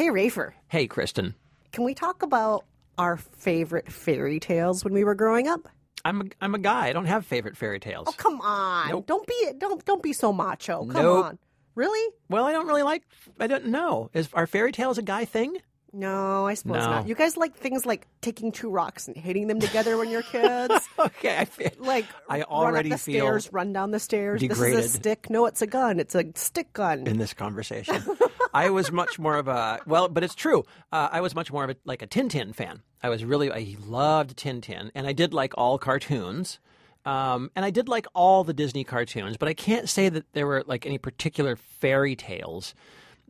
Hey, Rafer, Hey, Kristen. can we talk about our favorite fairy tales when we were growing up? I'm a, I'm a guy. I don't have favorite fairy tales. Oh, come on. Nope. Don't be don't don't be so macho. Come Nope. on. Really? Well, I don't really like. I don't know. Is are fairy tales a guy thing? No, I suppose No. not. You guys like things like taking two rocks and hitting them together when you're kids. Okay, I feel like I run up already the feel stairs, run down the stairs. This degraded. is a stick. No, it's a gun. It's a stick gun. in this conversation. I was much more of a well, but it's true. Uh, I was much more of a like a Tintin fan. I was really I loved Tintin, and I did like all cartoons. Um, and I did like all the Disney cartoons, but I can't say that there were like any particular fairy tales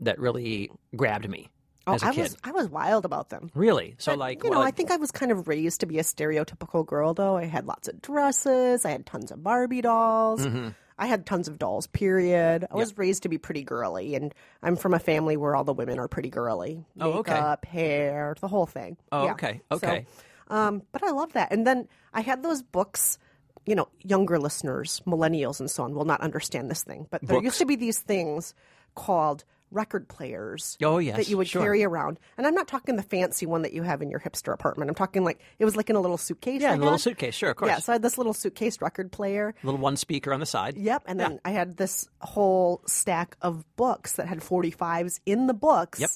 that really grabbed me oh, as a I kid. was I was wild about them. Really? So But, like, you know, well, I think I was kind of raised to be a stereotypical girl. Though I had lots of dresses, I had tons of Barbie dolls. Mm-hmm. I had tons of dolls. Period. I was raised to be pretty girly, and I'm from a family where all the women are pretty girly. Oh, okay. Makeup, hair, the whole thing. Oh, Yeah. okay, So, okay. um, but I love that. And then I had those books. You know, younger listeners, millennials, and so on will not understand this thing. But there Books? used to be these things called record players. Oh, yes, that you would sure. carry around. And I'm not talking the fancy one that you have in your hipster apartment. I'm talking like it was like in a little suitcase. yeah, in a little suitcase. Sure, of course. Yeah, so I had this little suitcase record player. little one speaker on the side. Yep, and then I had this whole stack of books that had 45s in the books. Yep.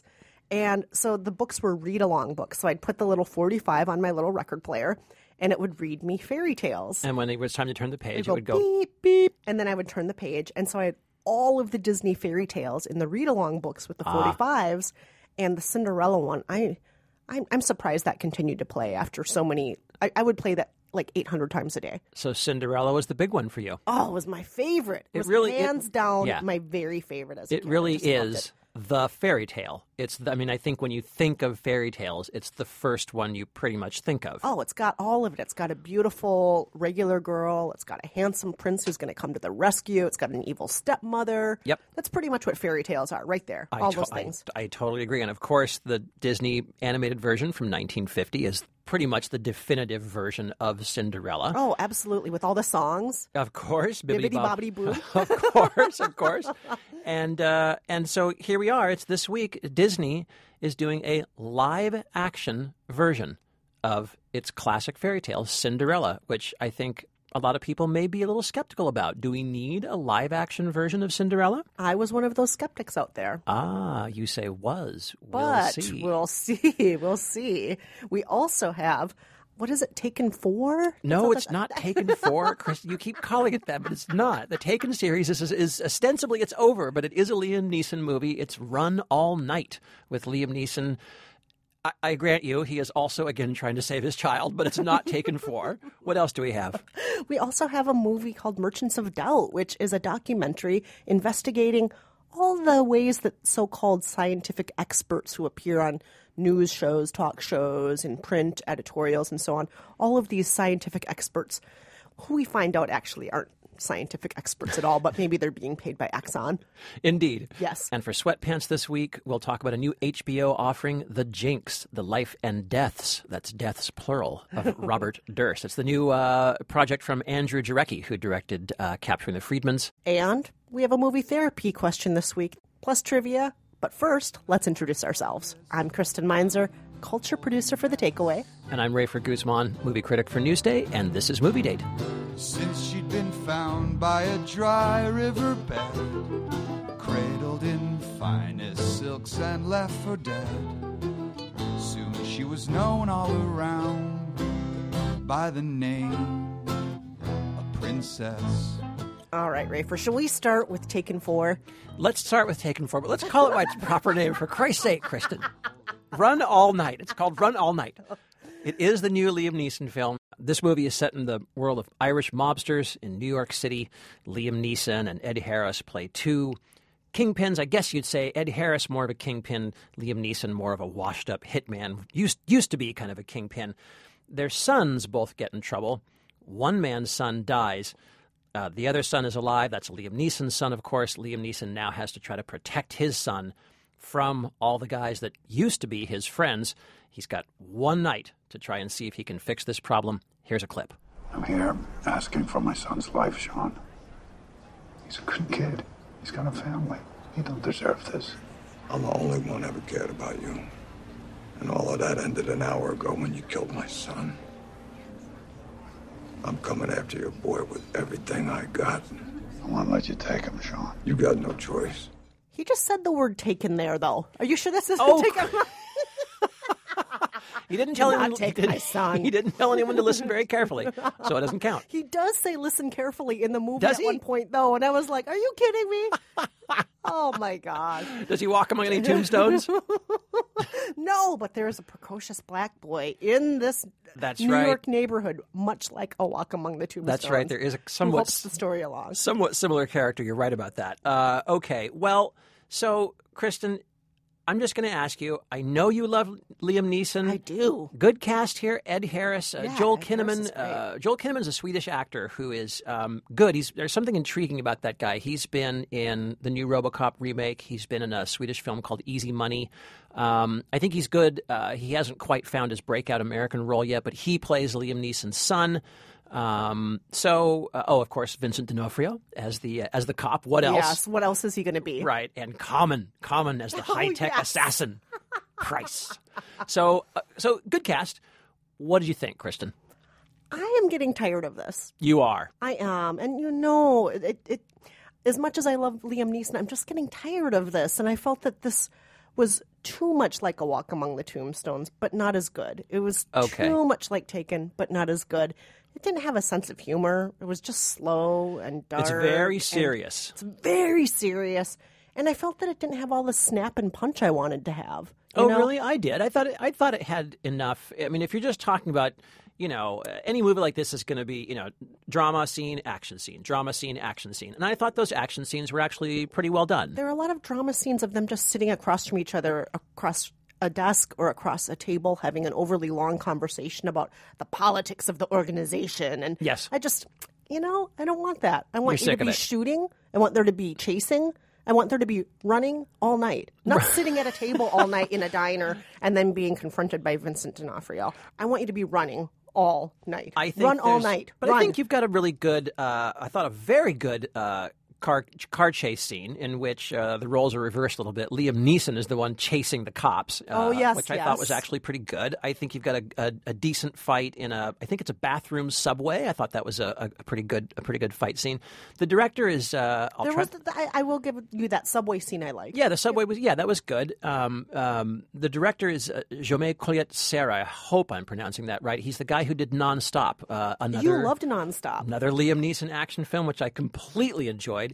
And so the books were read along books. So I'd put the little 45 on my little record player and it would read me fairy tales. And when it was time to turn the page, It'd it would go. beep, beep, and then I would turn the page. And so I all of the Disney fairy tales in the read along books with the Ah. 45s and the Cinderella one. I, I'm, I'm surprised that continued to play after so many. I, I would play that like 800 times a day. So Cinderella was the big one for you. Oh, it was my favorite. It, It was really- it- hands down yeah. my very favorite as a It kid. Really is it. The fairy tale. It's. The, I mean, I think when you think of fairy tales, it's the first one you pretty much think of. Oh, it's got all of it. It's got a beautiful regular girl. It's got a handsome prince who's going to come to the rescue. It's got an evil stepmother. Yep. That's pretty much what fairy tales are, right there. all to- those things. I, I totally agree. And of course, the Disney animated version from 1950 is pretty much the definitive version of Cinderella. Oh, absolutely. With all the songs. Of course, Bibbidi Bob- bobbidi boo. of course, of course. And uh, and so here we are. It's this week. Disney is doing a live action version of its classic fairy tale, Cinderella, which I think a lot of people may be a little skeptical about. Do we need a live action version of Cinderella? I was one of those skeptics out there. Ah, you say was. But we'll see. we'll see. We'll see. We also have, what is it, Taken 4? No, it's not Taken Four, Chris. You keep calling it that, but it's not. The Taken series is, is, is ostensibly it's over, but it is a Liam Neeson movie. It's run all night with Liam Neeson. I, I grant you, he is also again trying to save his child, but it's not Taken for. What else do we have? We also have a movie called Merchants of Doubt, which is a documentary investigating all the ways that so called scientific experts who appear on news shows, talk shows, in print editorials, and so on, all of these scientific experts who we find out actually aren't scientific experts at all, but maybe they're being paid by Exxon. Indeed. Yes. And for Sweatpants this week, we'll talk about a new HBO offering, The Jinx, The Life and Deaths, that's deaths plural, of Robert Durst. It's the new uh, project from Andrew Jarecki, who directed uh, Capturing the Friedmans. And we have a movie therapy question this week, plus trivia. But first, let's introduce ourselves. I'm Kristen Meinzer, culture producer for The Takeaway. And I'm Rafer Guzman, movie critic for Newsday, and this is Movie Date. Since she'd been found by a dry riverbed, cradled in finest silks and left for dead. Soon she was known all around by the name of Princess. All right, Rafer, shall we start with Taken 4? Let's start with Taken Four, but let's call it by its proper name, for Christ's sake, Kristen. Run All Night. It's called Run All Night. It is the new Liam Neeson film. This movie is set in the world of Irish mobsters in New York City. Liam Neeson and Ed Harris play two kingpins. I guess you'd say Ed Harris more of a kingpin, Liam Neeson more of a washed-up hitman. Used used to be kind of a kingpin. Their sons both get in trouble. One man's son dies. Uh, the other son is alive. That's Liam Neeson's son, of course. Liam Neeson now has to try to protect his son from all the guys that used to be his friends. He's got one night to try and see if he can fix this problem. Here's a clip. I'm here asking for my son's life, Sean. He's a good kid. He's got a family. He don't deserve this. I'm the only one ever cared about you. And all of that ended an hour ago when you killed my son. I'm coming after your boy with everything I got. I won't let you take him, Sean. You got no choice. He just said the word taken there, though. Are you sure this is Oh, taken? He didn't tell anyone. take he my son. He didn't tell anyone to listen very carefully, so it doesn't count. He does say listen carefully in the movie Does at he? one point, though, and I was like, are you kidding me? oh, my God. Does he walk among any tombstones? No, but there is a precocious black boy in this That's New right. York neighborhood, much like A Walk Among the Tombstones. That's right. There is a somewhat helps the story along. somewhat similar character. You're right about that. Uh, okay. Well, so Kristen, I'm just going to ask you. I know you love Liam Neeson. I do. Good cast here. Ed Harris, uh, Yeah, Joel Ed is Kinnaman. Uh, Joel Kinnaman's a Swedish actor who is um, good. He's there's something intriguing about that guy. He's been in the new RoboCop remake. He's been in a Swedish film called Easy Money. Um, I think he's good. Uh, he hasn't quite found his breakout American role yet, but he plays Liam Neeson's son. Um, so, uh, oh, of course, Vincent D'Onofrio as the uh, as the cop. What else? Yes. What else is he going to be? Right, and Common, Common as the high tech Oh, yes. assassin, Price. So, uh, so good cast. What did you think, Kristen? I am getting tired of this. You are. I am, and you know, it, it. As much as I love Liam Neeson, I'm just getting tired of this, and I felt that this was too much like A Walk Among the Tombstones, but not as good. It was Okay. too much like Taken, but not as good. It didn't have a sense of humor. It was just slow and dark. It's very serious. It's very serious, and I felt that it didn't have all the snap and punch I wanted to have. Oh, know? really? I did. I thought it, I thought it had enough. I mean, if you're just talking about, you know, any movie like this is going to be, you know, drama scene, action scene, drama scene, action scene, and I thought those action scenes were actually pretty well done. There are a lot of drama scenes of them just sitting across from each other, across a desk or across a table, having an overly long conversation about the politics of the organization. And Yes. I just, you know, I don't want that. I want You're you to be it. shooting. I want there to be chasing. I want there to be running all night, not sitting at a table all night in a diner and then being confronted by Vincent D'Onofrio. I want you to be running all night. I think run all night. But Run. I think you've got a really good, uh, I thought a very good uh, car car chase scene in which uh, the roles are reversed a little bit. Liam Neeson is the one chasing the cops. Uh, Oh, yes, which I thought was actually pretty good. I think you've got a, a, a decent fight in a, I think it's a bathroom subway. I thought that was a, a pretty good, a pretty good fight scene. The director is, uh, I'll there try. was. The, I, I will give you that subway scene I like. Yeah, the subway was yeah, that was good. Um, um, the director is uh, Jaume Collet Serra. I hope I'm pronouncing that right. He's the guy who did Nonstop. Uh, another You loved nonstop. another Liam Neeson action film, which I completely enjoyed.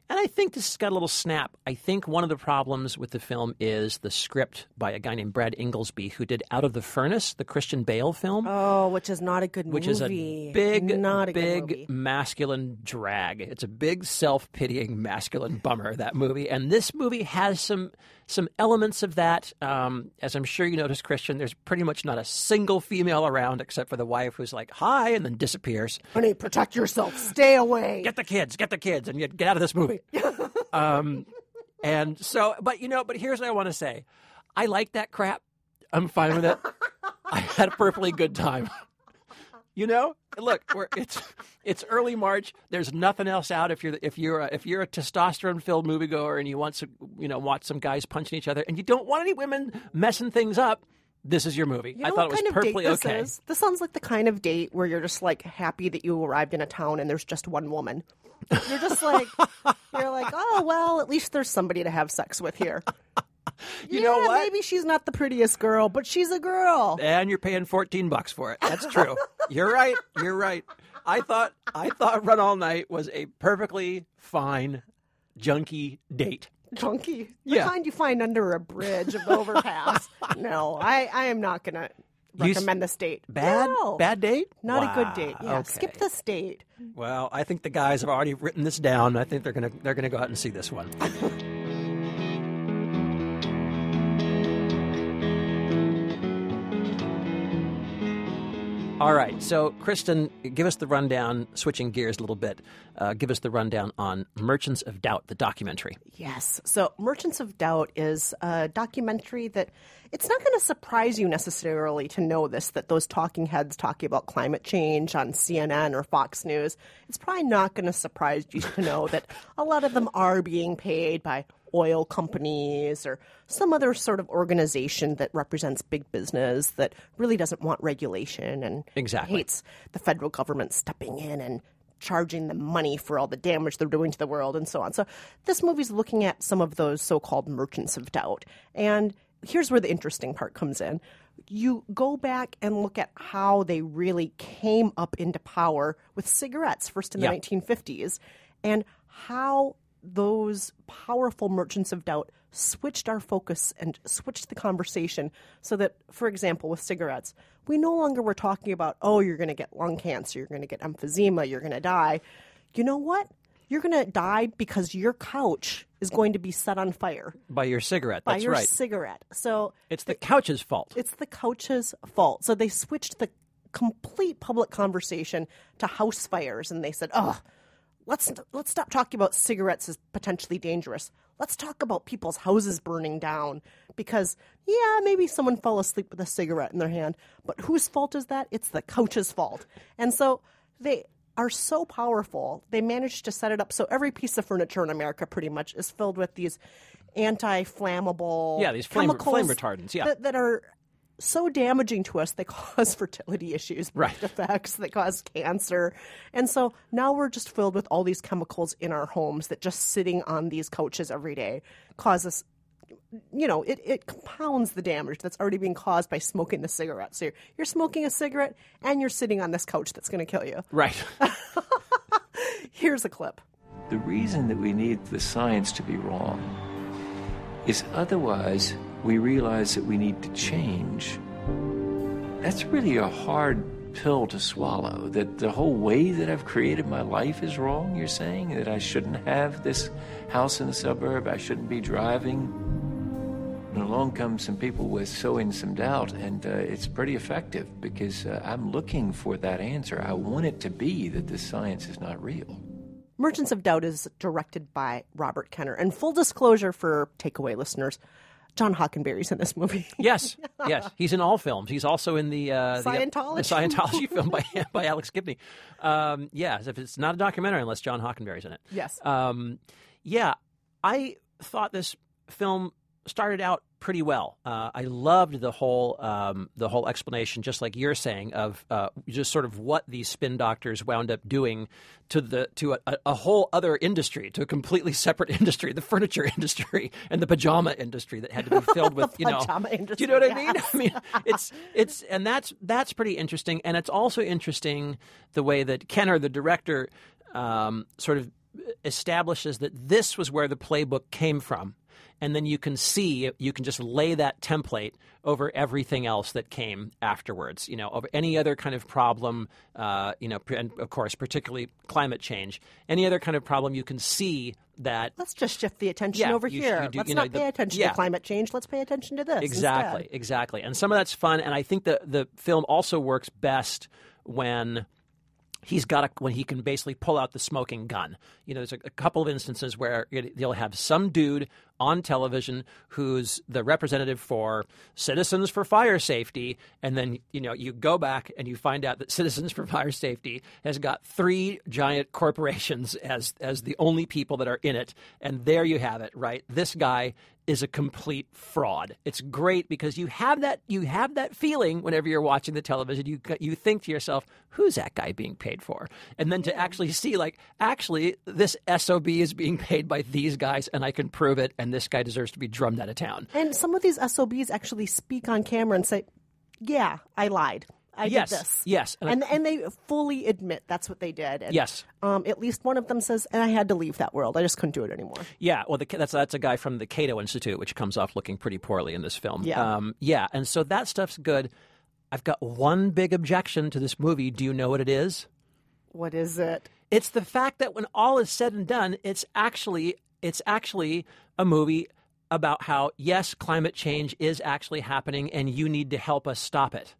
And I think this has got a little snap. I think one of the problems with the film is the script by a guy named Brad Inglesby, who did Out of the Furnace, the Christian Bale film, Oh, which is not a good which movie. is a big, not a big masculine drag. It's a big self pitying masculine bummer. That movie, and this movie has some some elements of that. Um, as I'm sure you noticed, Kristen, there's pretty much not a single female around except for the wife who's like hi and then disappears. Honey, protect yourself. Stay away. Get the kids, get the kids, and get out of this movie. um, and so, but you know, but here's what I want to say: I like that crap. I'm fine with it. I had a perfectly good time. You know, look, it's it's early March. There's nothing else out. If you're if you're a, if you're a testosterone filled moviegoer and you want some you know watch some guys punching each other and you don't want any women messing things up, this is your movie. You I know thought what it was kind of date perfectly this okay. Is? This sounds like the kind of date where you're just like happy that you arrived in a town and there's just one woman. You're just like you're like, oh well, at least there's somebody to have sex with here. You yeah, know what? Maybe she's not the prettiest girl, but she's a girl. and you're paying 14 bucks for it. That's true. you're right. You're right. I thought I thought Run All Night was a perfectly fine junkie date. Junkie. The Yeah. kind you find under a bridge of the overpass. no, I, I am not gonna You s- recommend this date. Bad No. bad date? Not a good date. Yeah, okay. skip this date. Well, I think the guys have already written this down. I think they're going to they're going to go out and see this one. All right, so Kristen, give us the rundown. Switching gears a little bit, uh, give us the rundown on Merchants of Doubt, the documentary. Yes. So, Merchants of Doubt is a documentary that it's not going to surprise you necessarily to know this that those talking heads talking about climate change on CNN or Fox News. It's probably not going to surprise you to know that a lot of them are being paid by oil companies or some other sort of organization that represents big business that really doesn't want regulation and Exactly. hates the federal government stepping in and charging them money for all the damage they're doing to the world and so on. So this movie's looking at some of those so-called merchants of doubt. And here's where the interesting part comes in. You go back and look at how they really came up into power with cigarettes first in the Yeah. 1950s and how those powerful merchants of doubt switched our focus and switched the conversation so that, for example, with cigarettes, we no longer were talking about, oh, you're going to get lung cancer, you're going to get emphysema, you're going to die. You know what? You're going to die because your couch is going to be set on fire By your cigarette. by That's your right. cigarette. So it's the couch's fault. it's the couch's fault. So they switched the complete public conversation to house fires, and they said, "Oh, let's let's stop talking about cigarettes as potentially dangerous. Let's talk about people's houses burning down because yeah, maybe someone fell asleep with a cigarette in their hand, but whose fault is that? It's the couch's fault." And so they are so powerful. They managed to set it up so every piece of furniture in America pretty much is filled with these anti-flammable Yeah, these flame- chemicals flame retardants, yeah. that, that are so damaging to us they cause fertility issues birth Right. defects they cause cancer and so now we're just filled with all these chemicals in our homes that just sitting on these couches every day causes you know it, it compounds the damage that's already being caused by smoking the cigarette so you're, you're smoking a cigarette and you're sitting on this couch that's going to kill you right. here's a clip The reason that we need the science to be wrong is otherwise we realize that we need to change. That's really a hard pill to swallow. That the whole way that I've created my life is wrong, you're saying? That I shouldn't have this house in the suburb, I shouldn't be driving. And along come some people with sowing some doubt, and uh, it's pretty effective because uh, I'm looking for that answer. I want it to be that this science is not real. Merchants of Doubt is directed by Robert Kenner. And full disclosure for takeaway listeners, John Hockenberry's in this movie. Yes, yes. He's in all films. He's also in the uh, Scientology. the, Scientology film by by Alex Gibney. Um, yes, if it's not a documentary unless John Hockenberry's in it. Yes. Um, yeah, I thought this film started out pretty well. Uh, I loved the whole um, the whole explanation, just like you're saying, of uh, just sort of what these spin doctors wound up doing to the to a, a whole other industry, to a completely separate industry, the furniture industry and the pajama industry that had to be filled with you know. Do you know what I mean? I mean, it's it's and that's that's pretty interesting, and it's also interesting the way that Kenner, the director, um, sort of establishes that this was where the playbook came from, and then you can see you can just lay that template over everything else that came afterwards. You know, over any other kind of problem, uh, you know, and of course, particularly climate change, any other kind of problem, you can see that Let's just shift the attention Yeah, over you- here. you do- Let's you know, not the- pay attention yeah. to climate change. Let's pay attention to this. Exactly, instead. exactly. And some of that's fun, and I think the the film also works best when he's got a when he can basically pull out the smoking gun. You know, there's a, a couple of instances where it, you'll have some dude on television who's the representative for Citizens for Fire Safety, and then you know you go back and you find out that Citizens for Fire Safety has got three giant corporations as as the only people that are in it, and there you have it. Right, this guy is a complete fraud. It's great because you have that you have that feeling whenever you're watching the television. You you think to yourself, "Who's that guy being paid for?" And then to actually see, like, actually, this sob is being paid by these guys, and I can prove it. And this guy deserves to be drummed out of town. And some of these SOBs actually speak on camera and say, "Yeah, I lied. I Yes, did this." yes, and I- and and they fully admit that's what they did. And, Yes. Um, at least one of them says, "And I had to leave that world. I just couldn't do it anymore." Yeah, well, the, that's that's a guy from the Cato Institute, which comes off looking pretty poorly in this film. Yeah. um, yeah, and so that stuff's good. I've got one big objection to this movie. Do you know what it is? What is it? It's the fact that when all is said and done, it's actually it's actually a movie about how yes, climate change is actually happening, and you need to help us stop it.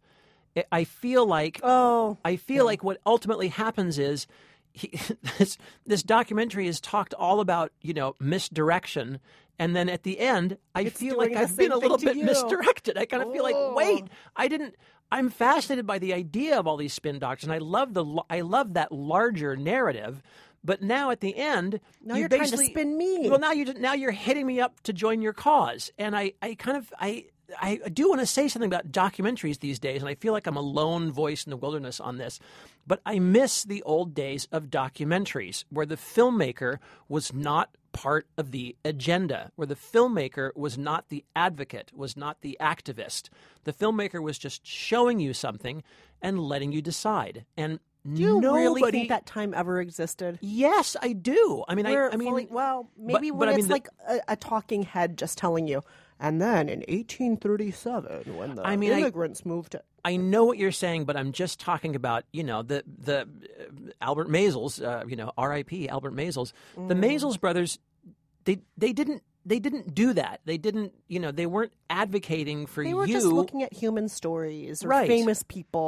I- feel like Oh, I feel like what ultimately happens is he, this this documentary is talked all about you know misdirection, and then at the end, I feel like I've been a little bit you. misdirected. I kind of feel like, Oh. wait, I didn't. I'm fascinated by the idea of all these spin doctors, and I love the I love that larger narrative. But now at the end, Now you you're trying to spin me. Well, now you now you're hitting me up to join your cause, and I, I kind of I. I do want to say something about documentaries these days, and I feel like I'm a lone voice in the wilderness on this. But I miss the old days of documentaries where the filmmaker was not part of the agenda, where the filmmaker was not the advocate, was not the activist. The filmmaker was just showing you something and letting you decide. And Do you nobody, really think that time ever existed? Yes, I do. I mean, I, I mean, fully- well, maybe but when I it's mean the- like a, a talking head just telling you. And then in 1837, when the I mean, I- immigrants moved to. I know what you're saying, but I'm just talking about you know the the uh, Albert Maysles, uh, you know R.I.P. Albert. The Mm. Maysles brothers, they they didn't they didn't do that. They didn't you know they weren't advocating for you. They were you. just looking at human stories or Right. famous people.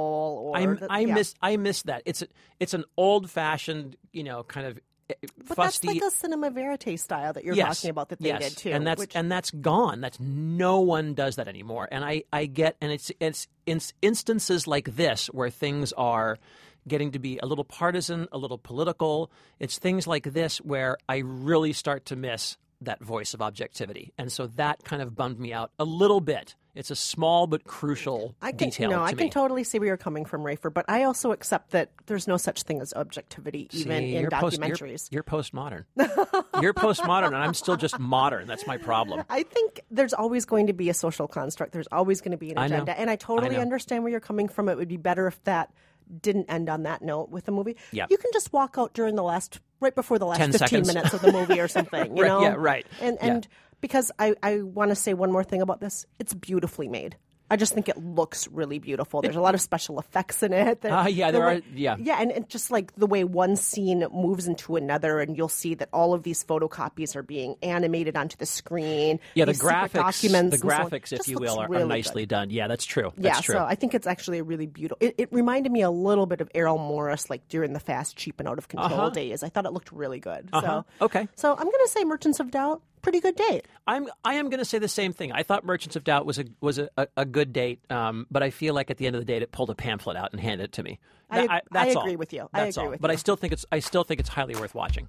Or I the- I yeah. miss I miss that. It's a, it's an old fashioned you know kind of uh, But fusty. that's like a cinema verite style that you're yes, talking about that they yes. did too. and that's which- and that's gone. That's no one does that anymore. And I I get and it's it's in instances like this where things are getting to be a little partisan, a little political. It's things like this where I really start to miss that voice of objectivity, and so that kind of bummed me out a little bit. It's a small but crucial I can, detail no, I me. can totally see where you're coming from, Rafer, but I also accept that there's no such thing as objectivity, even See, in you're post- you're- documentaries. you're postmodern. you're postmodern, and I'm still just modern. That's my problem. I think there's always going to be a social construct. There's always going to be an I agenda. And I totally know. understand where you're coming from. It would be better if that didn't end on that note with the movie. Yeah. You can just walk out during the last, right before the last 10 15 seconds. minutes of the movie or something, you Right, know? yeah, right. And, Yeah. and because I, I want to say one more thing about this it's beautifully made. I just think it looks really beautiful. There's a lot of special effects in it. Ah, yeah, the there way- are- yeah. yeah, and, and just like the way one scene moves into another, and you'll see that all of these photocopies are being animated onto the screen. Yeah, the graphics, documents, the and so graphics, if you will, are, are nicely good. done. Yeah, that's true. Yeah, true. so I think it's actually a really beautiful. It, it reminded me a little bit of Errol Morris, like during the fast, cheap, and out of control days. I thought it looked really good. Uh-huh. So Okay. so I'm going to say Merchants of Doubt, pretty good date. I'm I am going to say the same thing. I thought Merchants of Doubt was a was a, a, a good date, um, but I feel like at the end of the date, it pulled a pamphlet out and handed it to me. I That- I that's all. agree with you. I That's agree all. with but you. I still think it's I still think it's highly worth watching.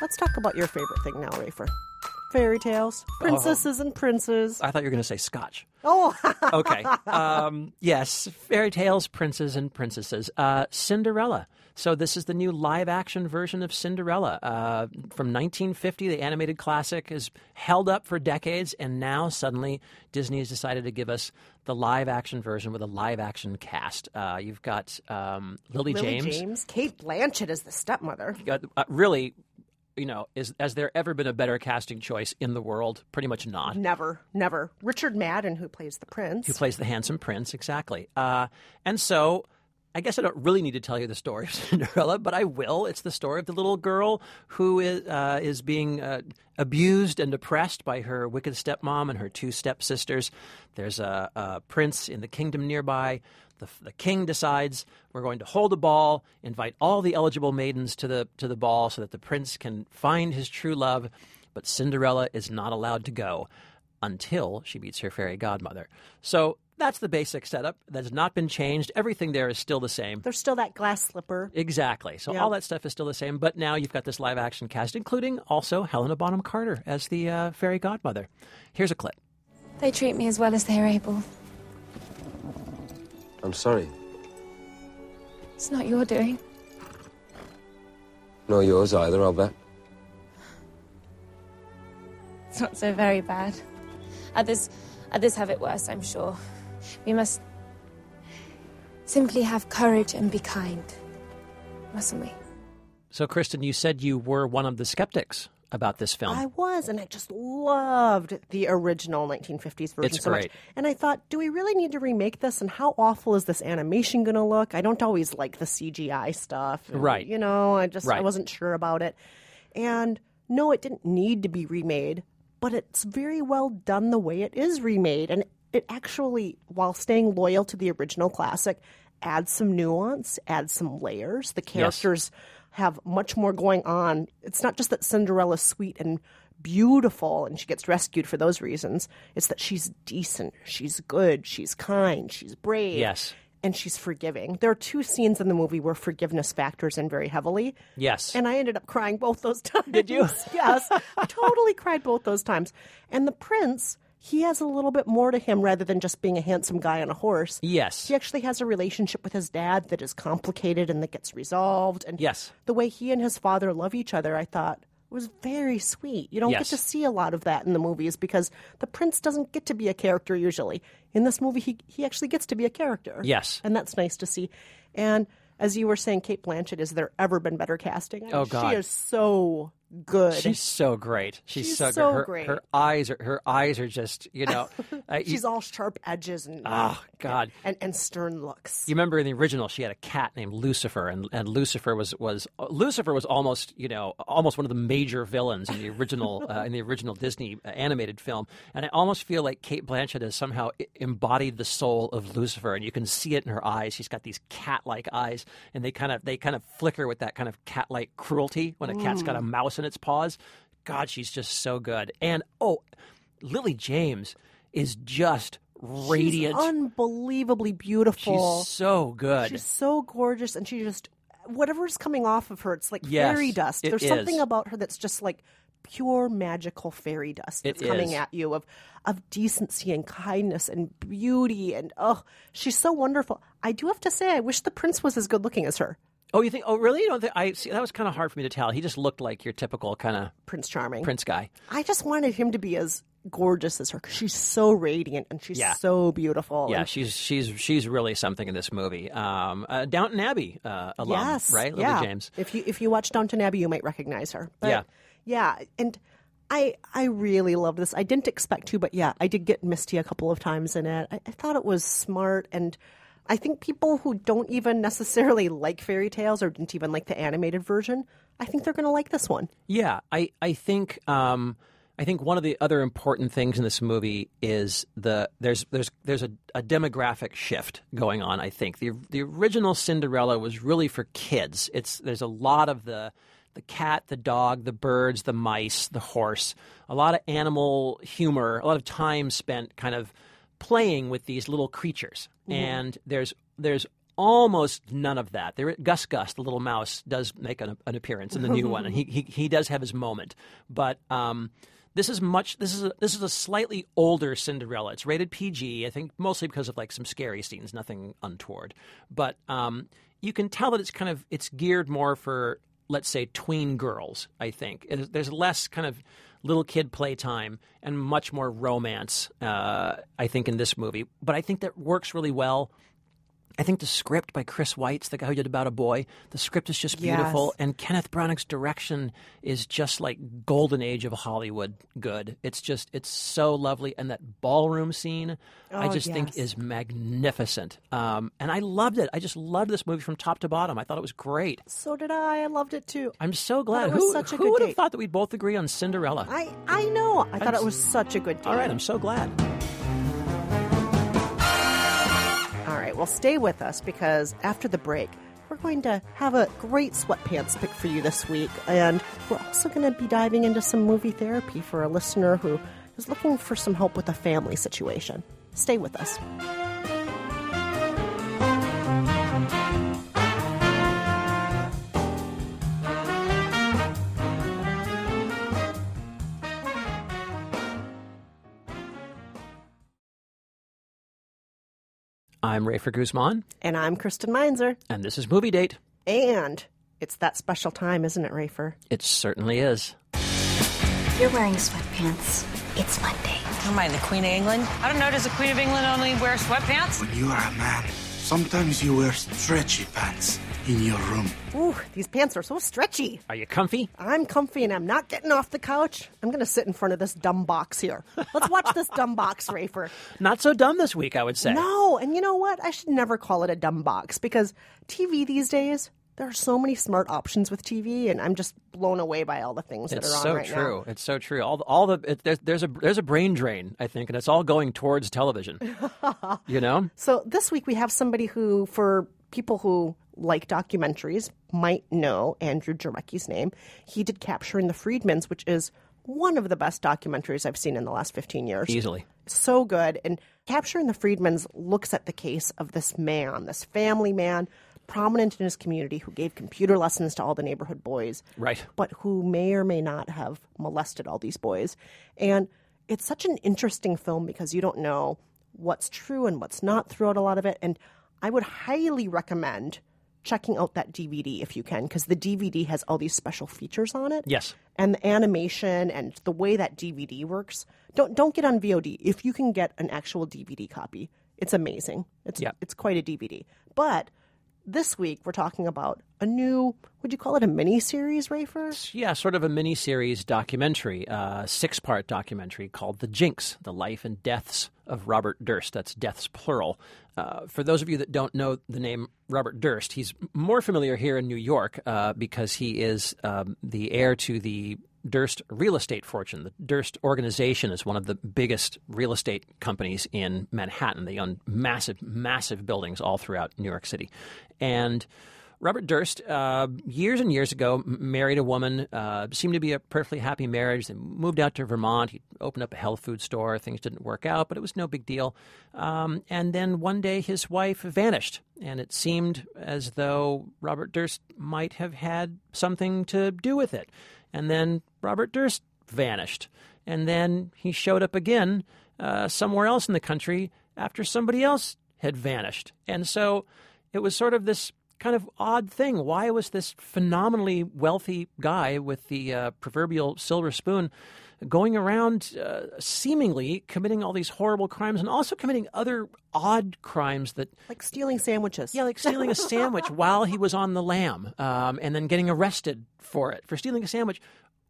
Let's talk about your favorite thing now, Rafer. Fairy tales, princesses and princes. I thought you were going to say Scotch. Oh, Okay. um, yes, fairy tales, princes and princesses. Uh, Cinderella. So this is the new live-action version of Cinderella uh, from 1950. The animated classic is held up for decades, and now suddenly Disney has decided to give us the live-action version with a live-action cast. Uh, you've got um, Lily, Lily James. James. Cate Blanchett as the stepmother. You got, uh, really, you know, is has there ever been a better casting choice in the world? Pretty much not. Never, never. Richard Madden, who plays the prince. who plays the handsome prince exactly uh, and so i guess i don't really need to tell you the story of cinderella but i will it's the story of the little girl who is, uh, is being uh, abused and oppressed by her wicked stepmom and her two stepsisters there's a, a prince in the kingdom nearby the, the king decides we're going to hold a ball invite all the eligible maidens to the to the ball so that the prince can find his true love but cinderella is not allowed to go until she meets her fairy godmother. So that's the basic setup. That has not been changed. Everything there is still the same. There's still that glass slipper. Exactly. So Yeah. all that stuff is still the same. But now you've got this live action cast, including also Helena Bonham Carter as the uh, fairy godmother. Here's a clip. They treat me as well as they're able. I'm sorry. It's not your doing. Nor yours either, I'll bet. It's not so very bad. Others, others have it worse, I'm sure. We must simply have courage and be kind, mustn't we? So, Kristen, you said you were one of the skeptics about this film. I was, and I just loved the original 1950s version It's so much. great. And I thought, do we really need to remake this? And how awful is this animation going to look? I don't always like the CGI stuff. and, Right. You know, I just I wasn't sure about it. And no, it didn't need to be remade, but it's very well done the way it is remade. And it actually, while staying loyal to the original classic, adds some nuance, adds some layers. The characters have much more going on. It's not just that Cinderella's sweet and beautiful and she gets rescued for those reasons. It's that she's decent, she's good, she's kind, she's brave. Yes. And she's forgiving. There are two scenes in the movie where forgiveness factors in very heavily. Yes. And I ended up crying both those times. Did you? yes. I totally cried both those times. And the prince, he has a little bit more to him rather than just being a handsome guy on a horse. Yes. He actually has a relationship with his dad that is complicated and that gets resolved. And Yes. the way he and his father love each other, I thought was very sweet. You don't Yes. get to see a lot of that in the movies because the prince doesn't get to be a character usually. In this movie, he he actually gets to be a character. Yes. and that's nice to see. And as you were saying, Cate Blanchett, has there ever been better casting? I Oh, God. she is so good. She's so great. She's, She's so, so. Her, great. her eyes are her eyes are just you know. uh, you, She's all sharp edges and Oh, God. and, and stern looks. you remember in the original she had a cat named Lucifer, and, and Lucifer was was Lucifer was almost you know almost one of the major villains in the original uh, in the original Disney uh, animated film. And I almost feel like Cate Blanchett has somehow embodied the soul of Lucifer, and you can see it in her eyes. She's got these cat-like eyes, and they kind of they kind of flicker with that kind of cat-like cruelty when a cat's got a mouse in its paws. God, she's just so good. And oh, Lily James is just radiant. She's unbelievably beautiful. She's so good. She's so gorgeous, and she just whatever's coming off of her, it's like Yes, fairy dust. it There's something about her that's just like pure magical fairy dust It that's coming is. at you of of decency and kindness and beauty and oh, she's so wonderful. I do have to say, I wish the prince was as good looking as her. Oh, you think? Oh, really? You don't think? I see. That was kind of hard for me to tell. He just looked like your typical kind of Prince Charming. prince guy. I just wanted him to be as gorgeous as her because she's so radiant and she's Yeah. so beautiful. Yeah, And she's she's she's really something in this movie. Um, uh, Downton Abbey uh, alum, yes, right? Lily yeah. James. If you if you watch Downton Abbey, you might recognize her. But, Yeah. yeah, and I I really love this. I didn't expect to, but yeah, I did get misty a couple of times in it. I, I thought it was smart, and I think people who don't even necessarily like fairy tales or didn't even like the animated version, I think they're going to like this one. Yeah, I I think um, I think one of the other important things in this movie is the there's there's there's a, a demographic shift going on. I think the the original Cinderella was really for kids. It's there's a lot of the the cat, the dog, the birds, the mice, the horse, a lot of animal humor, a lot of time spent kind of playing with these little creatures. And there's there's almost none of that. There, Gus Gus, the little mouse, does make an, an appearance in the new one, and he, he he does have his moment. But um, this is much. This is a, this is a slightly older Cinderella. It's rated PG, I think, mostly because of like some scary scenes, nothing untoward. But um, you can tell that it's kind of it's geared more for let's say tween girls. I think there's less kind of little kid playtime and much more romance. Uh, I think in this movie, but I think that works really well. I think the script by Chris Weitz, the guy who did About a Boy, the script is just beautiful, Yes. and Kenneth Branagh's direction is just like golden age of Hollywood good. It's just it's so lovely, and that ballroom scene, I Oh, just think is magnificent. Um, and I loved it. I just loved this movie from top to bottom. I thought it was great. So did I. I loved it too. I'm so glad. it was Who, a who good would have date. thought that we'd both agree on Cinderella? I I know. I thought it was such a good date. All right, I'm so glad. Right, well, stay with us because after the break, we're going to have a great sweatpants pick for you this week. And we're also going to be diving into some movie therapy for a listener who is looking for some help with a family situation. Stay with us. I'm Rafer Guzman, And I'm Kristen Meinzer. and this is Movie Date. And it's that special time, isn't it, Rafer? It certainly is. You're wearing sweatpants. It's Monday. Am I the Queen of England? I don't know. Does the Queen of England only wear sweatpants? When you are a man, sometimes you wear stretchy pants in your room. Ooh, these pants are so stretchy. Are you comfy? I'm comfy and I'm not getting off the couch. I'm going to sit in front of this dumb box here. Let's watch this dumb box, Rafer. Not so dumb this week, I would say. No, and you know what? I should never call it a dumb box because TV these days, there are so many smart options with TV, and I'm just blown away by all the things that It's are on so right true. It's so true. All the, all the it, there's, there's a there's a brain drain, I think, and it's all going towards television. you know? So this week we have somebody who, for people who like documentaries, might know Andrew Jarecki's name. He did Capturing the Friedmans, which is one of the best documentaries I've seen in the last 15 years. Easily. So good. And Capturing the Friedmans looks at the case of this man, this family man, prominent in his community, who gave computer lessons to all the neighborhood boys. Right. But who may or may not have molested all these boys. And it's such an interesting film because you don't know what's true and what's not throughout a lot of it. And I would highly recommend checking out that DVD if you can, because the DVD has all these special features on it. Yes. And the animation and the way that DVD works. Don't don't get on VOD. If you can get an actual DVD copy, it's amazing. It's Yeah. it's quite a DVD. But this week we're talking about a new would you call it a mini series, Rafer? Yeah, sort of a mini series documentary, uh, six part documentary called The Jinx The Life and Deaths of Robert Durst. That's deaths plural. Uh, for those of you that don't know the name Robert Durst, he's more familiar here in New York uh, because he is um, the heir to the Durst real estate fortune. The Durst organization is one of the biggest real estate companies in Manhattan. They own massive, massive buildings all throughout New York City. And Robert Durst, uh, years and years ago, married a woman. Uh, seemed to be a perfectly happy marriage. They moved out to Vermont. He opened up a health food store. Things didn't work out, but it was no big deal. Um, and then one day, his wife vanished, and it seemed as though Robert Durst might have had something to do with it. And then Robert Durst vanished, and then he showed up again uh, somewhere else in the country after somebody else had vanished. And so it was sort of this kind of odd thing. Why was this phenomenally wealthy guy with the uh, proverbial silver spoon going around uh, seemingly committing all these horrible crimes and also committing other odd crimes that. Like stealing sandwiches. Yeah, like stealing a sandwich while he was on the lam um, and then getting arrested for it, for stealing a sandwich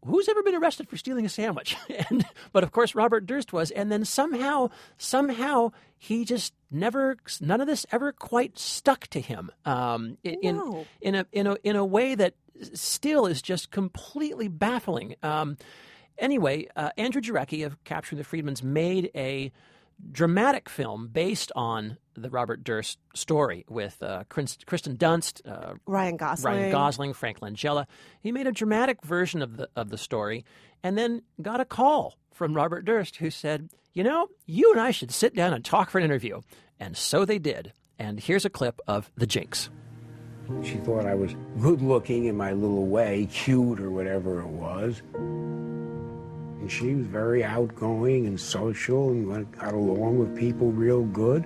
who's ever been arrested for stealing a sandwich? and but of course Robert Durst was, and then somehow somehow he just never none of this ever quite stuck to him um, in, No. in in a in a in a way that still is just completely baffling. Um, anyway, uh, Andrew Jarecki of Capturing the Friedmans made a dramatic film based on the Robert Durst story with uh, Kirsten Dunst, uh, Ryan Gosling. Ryan Gosling, Frank Langella. He made a dramatic version of the of the story, and then got a call from Robert Durst, who said, "You know, you and I should sit down and talk for an interview." And so they did. And here's a clip of the Jinx. She thought I was good looking in my little way, cute or whatever it was. And she was very outgoing and social and went- got along with people real good.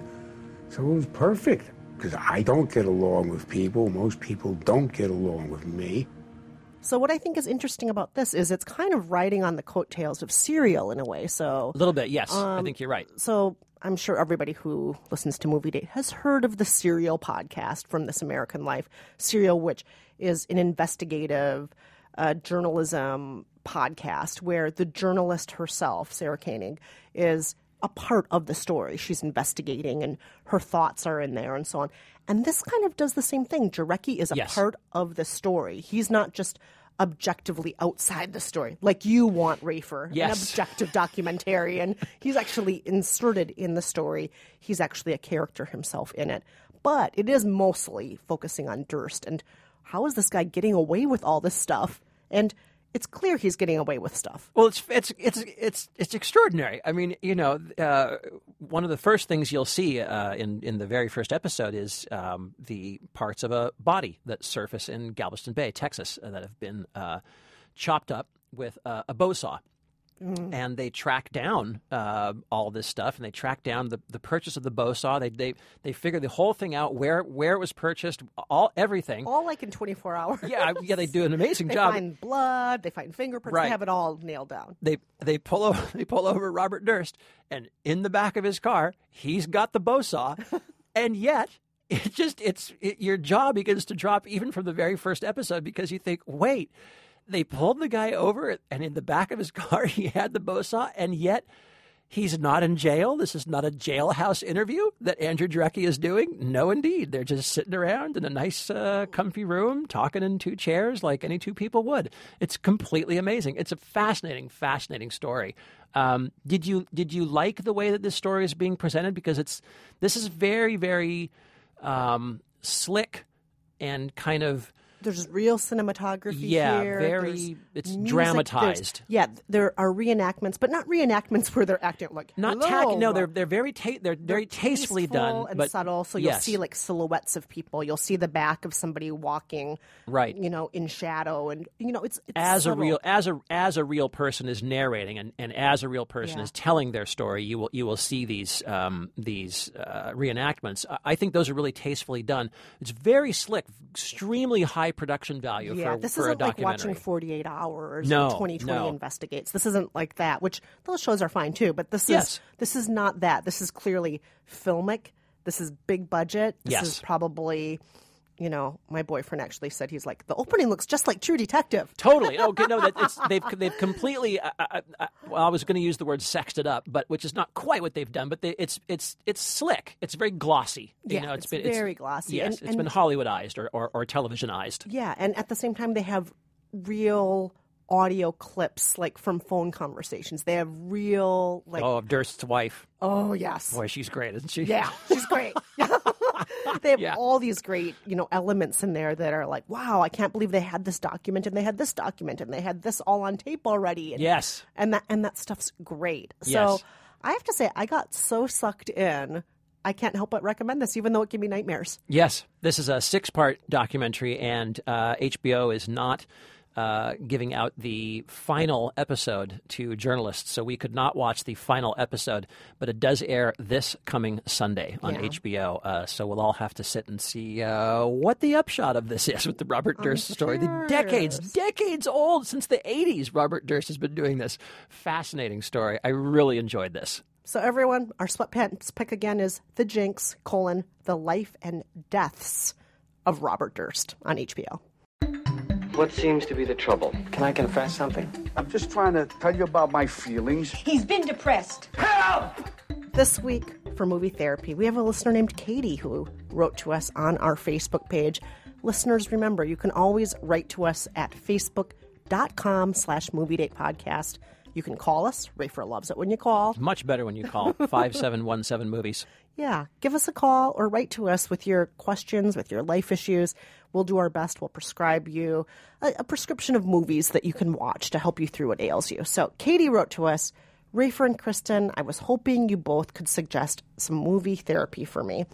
So it was perfect because I don't get along with people. Most people don't get along with me. So what I think is interesting about this is it's kind of riding on the coattails of Serial in a way. So A little bit, yes. I Um, think you're right. So I'm sure everybody who listens to Movie Date has heard of the Serial podcast from This American Life. Serial, which is an investigative uh, journalism podcast where the journalist herself, Sarah Koenig, is a part of the story. She's investigating and her thoughts are in there and so on. And this kind of does the same thing. Jarecki is a Yes. part of the story. He's not just objectively outside the story like you want Rafer, an Yes. objective documentarian. He's actually inserted in the story. He's actually a character himself in it. But it is mostly focusing on Durst and how is this guy getting away with all this stuff? And it's clear he's getting away with stuff. Well, it's it's it's it's it's extraordinary. I mean, you know, uh, one of the first things you'll see uh, in in the very first episode is um, the parts of a body that surface in Galveston Bay, Texas, uh, that have been uh, chopped up with uh, a bow saw. And they track down uh, all this stuff, and they track down the, the purchase of the bow saw. They they they figure the whole thing out, where where it was purchased, all everything. All like in 24 hours. Yeah, yeah, they do an amazing They job. find blood, they find fingerprints, Right. they have it all nailed down. they they pull over they pull over Robert Durst, and in the back of his car, he's got the bow saw, and yet it just it's it, your jaw begins to drop even from the very first episode because you think, wait, they pulled the guy over, and in the back of his car he had the bow saw, and yet. He's not in jail. This is not a jailhouse interview that Andrew Jarecki is doing. No, indeed. They're just sitting around in a nice, uh, comfy room, talking in two chairs like any two people would. It's completely amazing. It's a fascinating, fascinating story. Um, did you did you like the way that this story is being presented? Because it's this is very, very um, slick and kind of There's real cinematography Yeah, here. very- it's music, dramatized. Yeah, there are reenactments, but not reenactments where they're acting like Not Hello. tack. No, they're they're very ta- they're very tastefully done, and but subtle. So you'll yes. see like silhouettes of people. You'll see the back of somebody walking, Right. You know, in shadow, and you know, it's, it's as a real as a as a real person is narrating and, and as a real person Yeah. is telling their story, you will you will see these um, these uh, reenactments. I- I think those are really tastefully done. It's very slick, extremely high production value Yeah, for, this for isn't like watching 48 Hours No, or 2020 no. Investigates. This isn't like that, which those shows are fine too, but this Yes. is this is not that. This is clearly filmic. This is big budget. This Yes. is probably you know, my boyfriend actually said he's like the opening looks just like True Detective. Totally. Oh, okay, no, that it's, they've they've completely. I, I, I, well, I was going to use the word "sexed it up," but which is not quite what they've done. But they, it's it's it's slick. It's very glossy. You Yeah, know, it's been very glossy. Yes, And- it's and- been Hollywoodized or, or, or televisionized. Yeah, and at the same time they have real audio clips like from phone conversations. They have real like oh, of Durst's wife. oh yes. Boy, she's great, isn't she? Yeah, she's great. they have Yeah. all these great, you know, elements in there that are like, wow, I can't believe they had this document and they had this document and they had this all on tape already. And, Yes. and that and that stuff's great. So I have to say, I got so sucked in. I can't help but recommend this, even though it gave me nightmares. Yes, this is a six-part documentary, and uh, HBO is not uh, giving out the final episode to journalists, so we could not watch the final episode. But it does air this coming Sunday on Yeah. HBO, uh, so we'll all have to sit and see uh, what the upshot of this is with the Robert Durst story. The decades, decades old since the '80s, Robert Durst has been doing this fascinating story. I really enjoyed this. So everyone, our sweatpants pick again is The Jinx, colon, The Life and Deaths of Robert Durst on HBO. What seems to be the trouble? Can I confess something? I'm just trying to tell you about my feelings. He's been depressed. Help! This week for movie therapy, we have a listener named Katie who wrote to us on our Facebook page. Listeners, remember, you can always write to us at facebook.com slash movie date podcast. You can call us. Rafer loves it when you call. Much better when you call five seven one seven movies. Yeah, give us a call or write to us with your questions, with your life issues. We'll do our best. We'll prescribe you a, a prescription of movies that you can watch to help you through what ails you. So, Katie wrote to us Rafer and Kristen, I was hoping you both could suggest some movie therapy for me.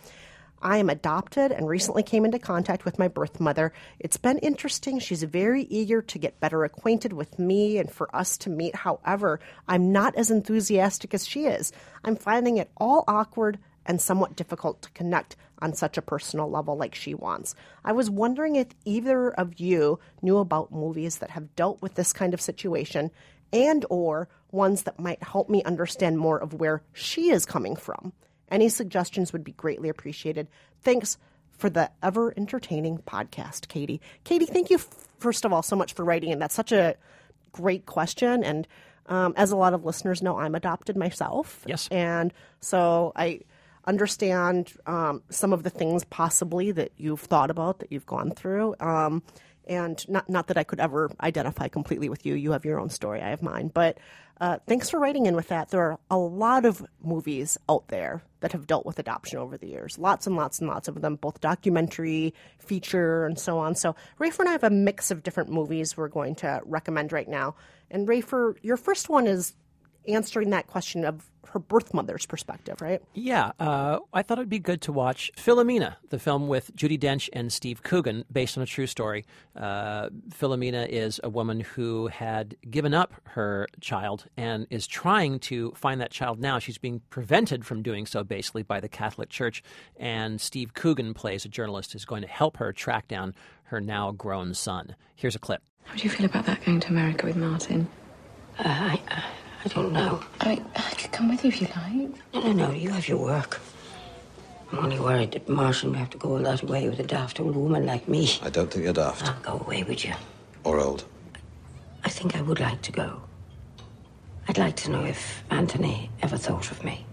I am adopted and recently came into contact with my birth mother. It's been interesting. She's very eager to get better acquainted with me and for us to meet. However, I'm not as enthusiastic as she is. I'm finding it all awkward and somewhat difficult to connect on such a personal level like she wants. I was wondering if either of you knew about movies that have dealt with this kind of situation and or ones that might help me understand more of where she is coming from. Any suggestions would be greatly appreciated. Thanks for the ever entertaining podcast, Katie. Katie, thank you, first of all, so much for writing in. That's such a great question. And um, as a lot of listeners know, I'm adopted myself. Yes. And so I understand um, some of the things possibly that you've thought about, that you've gone through. Um, and not not that I could ever identify completely with you. You have your own story. I have mine. But uh, thanks for writing in with that. There are a lot of movies out there that have dealt with adoption over the years. Lots and lots and lots of them, both documentary, feature, and so on. So Rafer and I have a mix of different movies we're going to recommend right now. And Rafer, your first one is answering that question of her birth mother's perspective, right? Yeah, uh, I thought it'd be good to watch Philomena, the film with Judi Dench and Steve Coogan, based on a true story. Uh, Philomena is a woman who had given up her child and is trying to find that child now. She's being prevented from doing so, basically, by the Catholic Church. And Steve Coogan plays a journalist who's going to help her track down her now grown son. Here's a clip. How do you feel about that going to America with Martin? Uh, I, uh, I don't know. I, I could come with you if you like. No, no, no. You have your work. I'm only worried that Martin will have to go all that way with a daft old woman like me. I don't think you're daft. I'll go away with you. Or old. I think I would like to go. I'd like to know if Anthony ever thought of me.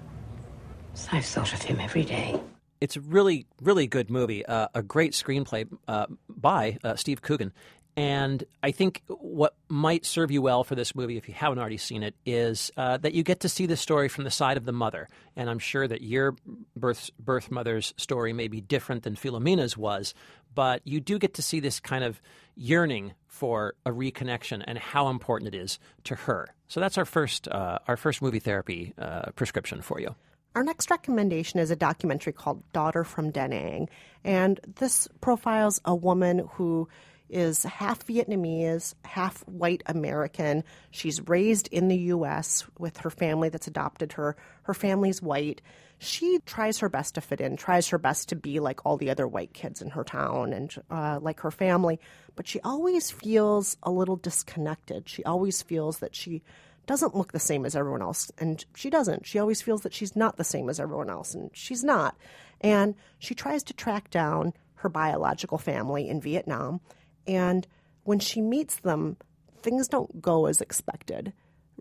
I've thought of him every day. It's a really, really good movie. Uh, a great screenplay uh, by uh, Steve Coogan. And I think what might serve you well for this movie, if you haven't already seen it, is uh, that you get to see the story from the side of the mother. And I'm sure that your birth birth mother's story may be different than Philomena's was, but you do get to see this kind of yearning for a reconnection and how important it is to her. So that's our first uh, our first movie therapy uh, prescription for you. Our next recommendation is a documentary called Daughter from Da Nang. And this profiles a woman who is half Vietnamese, half white American. She's raised in the U.S. with her family that's adopted her. Her family's white. She tries her best to fit in, tries her best to be like all the other white kids in her town and uh, like her family. But she always feels a little disconnected. She always feels that she doesn't look the same as everyone else. And she doesn't. She always feels that she's not the same as everyone else, and she's not. And she tries to track down her biological family in Vietnam. And when she meets them, things don't go as expected.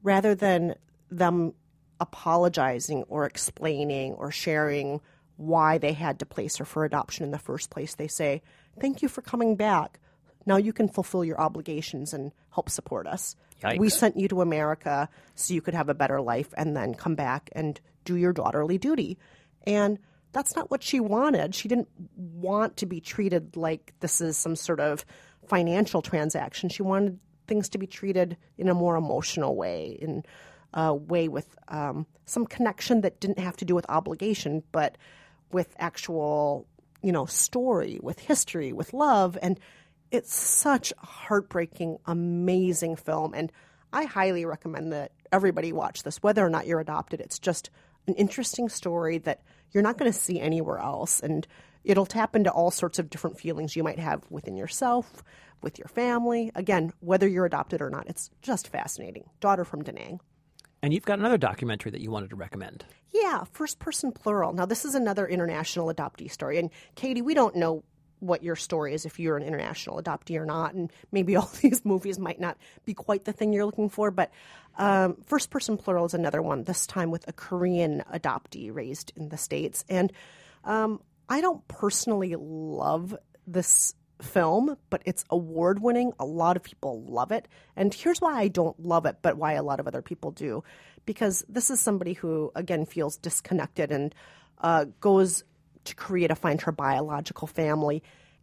Rather than them apologizing or explaining or sharing why they had to place her for adoption in the first place, they say, Thank you for coming back. Now you can fulfill your obligations and help support us. Yikes. We sent you to America so you could have a better life and then come back and do your daughterly duty. And that's not what she wanted. She didn't want to be treated like this is some sort of financial transaction. She wanted things to be treated in a more emotional way, in a way with um, some connection that didn't have to do with obligation, but with actual, you know, story, with history, with love. And it's such a heartbreaking, amazing film. And I highly recommend that everybody watch this, whether or not you're adopted. It's just an interesting story that you're not going to see anywhere else. And it'll tap into all sorts of different feelings you might have within yourself, with your family. Again, whether you're adopted or not, it's just fascinating. Daughter from Da Nang. And you've got another documentary that you wanted to recommend. Yeah, first person plural. Now, this is another international adoptee story. And Katie, we don't know what your story is if you're an international adoptee or not. And maybe all these movies might not be quite the thing you're looking for. But um, first person plural is another one, this time with a Korean adoptee raised in the States. And um, I don't personally love this film, but it's award winning. A lot of people love it. And here's why I don't love it, but why a lot of other people do. Because this is somebody who, again, feels disconnected and uh, goes to Korea to find her biological family.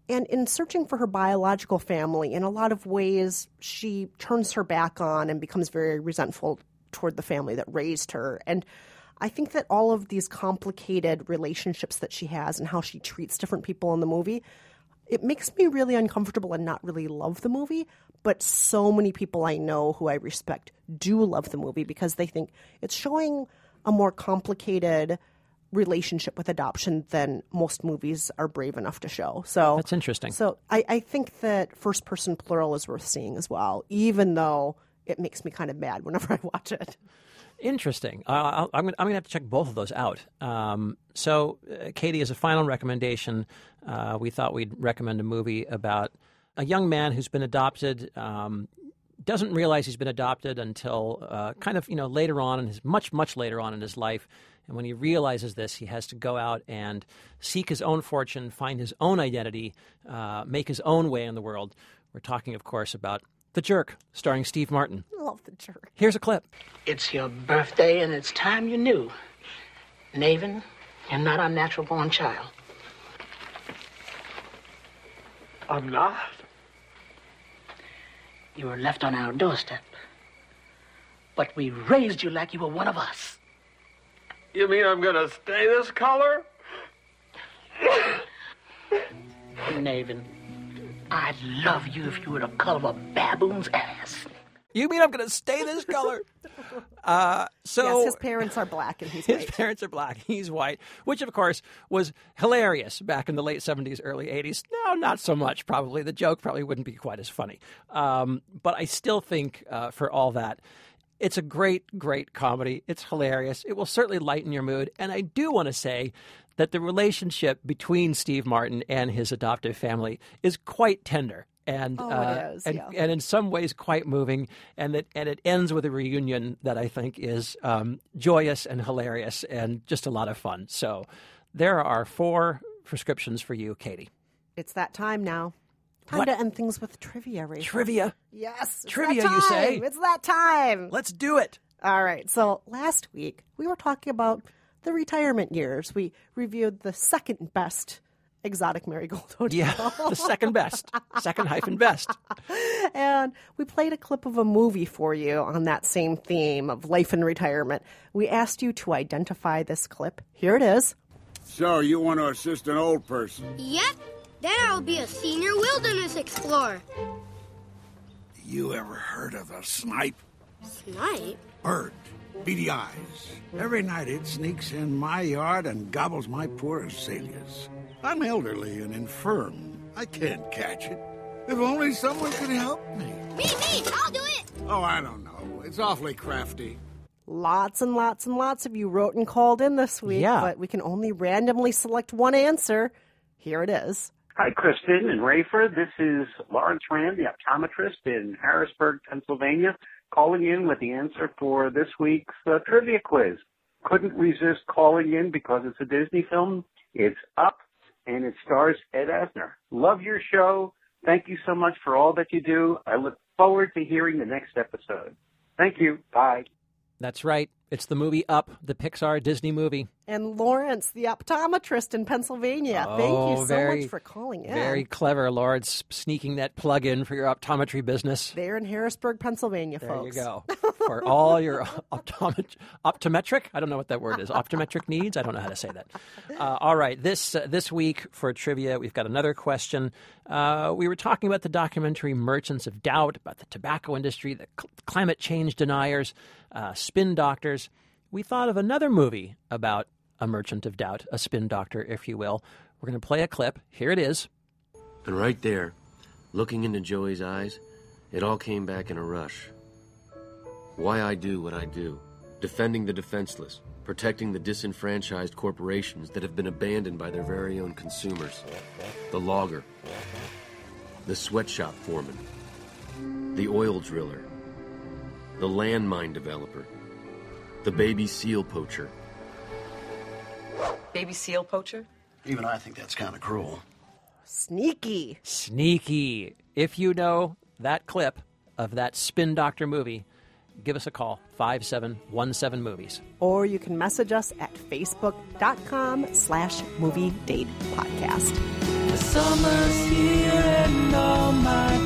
And in searching for her biological family, in a lot of ways, she turns her back on and becomes very resentful toward the family that raised her. And I think that all of these complicated relationships that she has and how she treats different people in the movie, it makes me really uncomfortable and not really love the movie. But so many people I know who I respect do love the movie because they think it's showing a more complicated relationship with adoption than most movies are brave enough to show. So That's interesting. So I, I think that first person plural is worth seeing as well, even though it makes me kind of mad whenever I watch it. Interesting. Uh, I'm going to have to check both of those out. Um, so, uh, Katie, as a final recommendation, uh, we thought we'd recommend a movie about a young man who's been adopted. Um, doesn't realize he's been adopted until uh, kind of you know later on in his much much later on in his life, and when he realizes this, he has to go out and seek his own fortune, find his own identity, uh, make his own way in the world. We're talking, of course, about The Jerk, starring Steve Martin. Love the jerk. Here's a clip. It's your birthday, and it's time you knew. Navin, you're not our natural born child. I'm not. You were left on our doorstep. But we raised you like you were one of us. You mean I'm gonna stay this color? Navin, I'd love you if you were the color of a baboon's ass. You mean I'm going to stay this color? Uh, so yes, his parents are black and he's his white. parents are black. He's white, which of course was hilarious back in the late '70s, early '80s. No, not so much. Probably the joke probably wouldn't be quite as funny. Um, but I still think, uh, for all that, it's a great, great comedy. It's hilarious. It will certainly lighten your mood. And I do want to say that the relationship between Steve Martin and his adoptive family is quite tender. And, Oh, uh, is, and, yeah. and in some ways quite moving, and that and it ends with a reunion that I think is um, joyous and hilarious and just a lot of fun. So there are four prescriptions for you, Katie. It's that time now. Time What? to end things with trivia, Rachel. Trivia. Yes. Trivia, you say? It's that time. Let's do it. All right. So last week we were talking about the retirement years. We reviewed the second best Exotic Marigold Hotel. Yeah, the second best, second hyphen best. and we played a clip of a movie for you on that same theme of life and retirement. We asked you to identify this clip. Here it is. So, you want to assist an old person? Yep. Then I'll be a senior wilderness explorer. You ever heard of a snipe? Snipe? Bird. Beady eyes. Every night it sneaks in my yard and gobbles my poor azaleas. I'm elderly and infirm. I can't catch it. If only someone could help me. Me, me, I'll do it. Oh, I don't know. It's awfully crafty. Lots and lots and lots of you wrote and called in this week, Yeah. but we can only randomly select one answer. Here it is. Hi, Kristen and Rafer. This is Lawrence Rand, the optometrist in Harrisburg, Pennsylvania, calling in with the answer for this week's uh, trivia quiz. Couldn't resist calling in because it's a Disney film. It's Up, and it stars Ed Asner. Love your show. Thank you so much for all that you do. I look forward to hearing the next episode. Thank you. Bye. That's right. It's the movie Up, the Pixar Disney movie. And Lawrence, the optometrist in Pennsylvania. Thank Oh, you so very- much for calling in. Very clever, Lawrence, sneaking that plug in for your optometry business. There in Harrisburg, Pennsylvania, There folks. There you go. For all your optomet- optometric, I don't know what that word is. Optometric needs. I don't know how to say that. Uh, all right, this uh, this week for trivia, we've got another question. Uh, we were talking about the documentary "Merchants of Doubt" about the tobacco industry, the cl- climate change deniers, uh, spin doctors. We thought of another movie about a merchant of doubt, a spin doctor, if you will. We're going to play a clip. Here it is. And right there, looking into Joey's eyes, it all came back in a rush. Why I do what I do, defending the defenseless, protecting the disenfranchised corporations that have been abandoned by their very own consumers. The logger, the sweatshop foreman, the oil driller, the landmine developer, the baby seal poacher. Baby seal poacher? Even I think that's kind of cruel. Sneaky. Sneaky. If you know that clip of that Spin Doctor movie, give us a call 5717 movies. Or you can message us at facebook.com slash movie date podcast. The summer's here and all my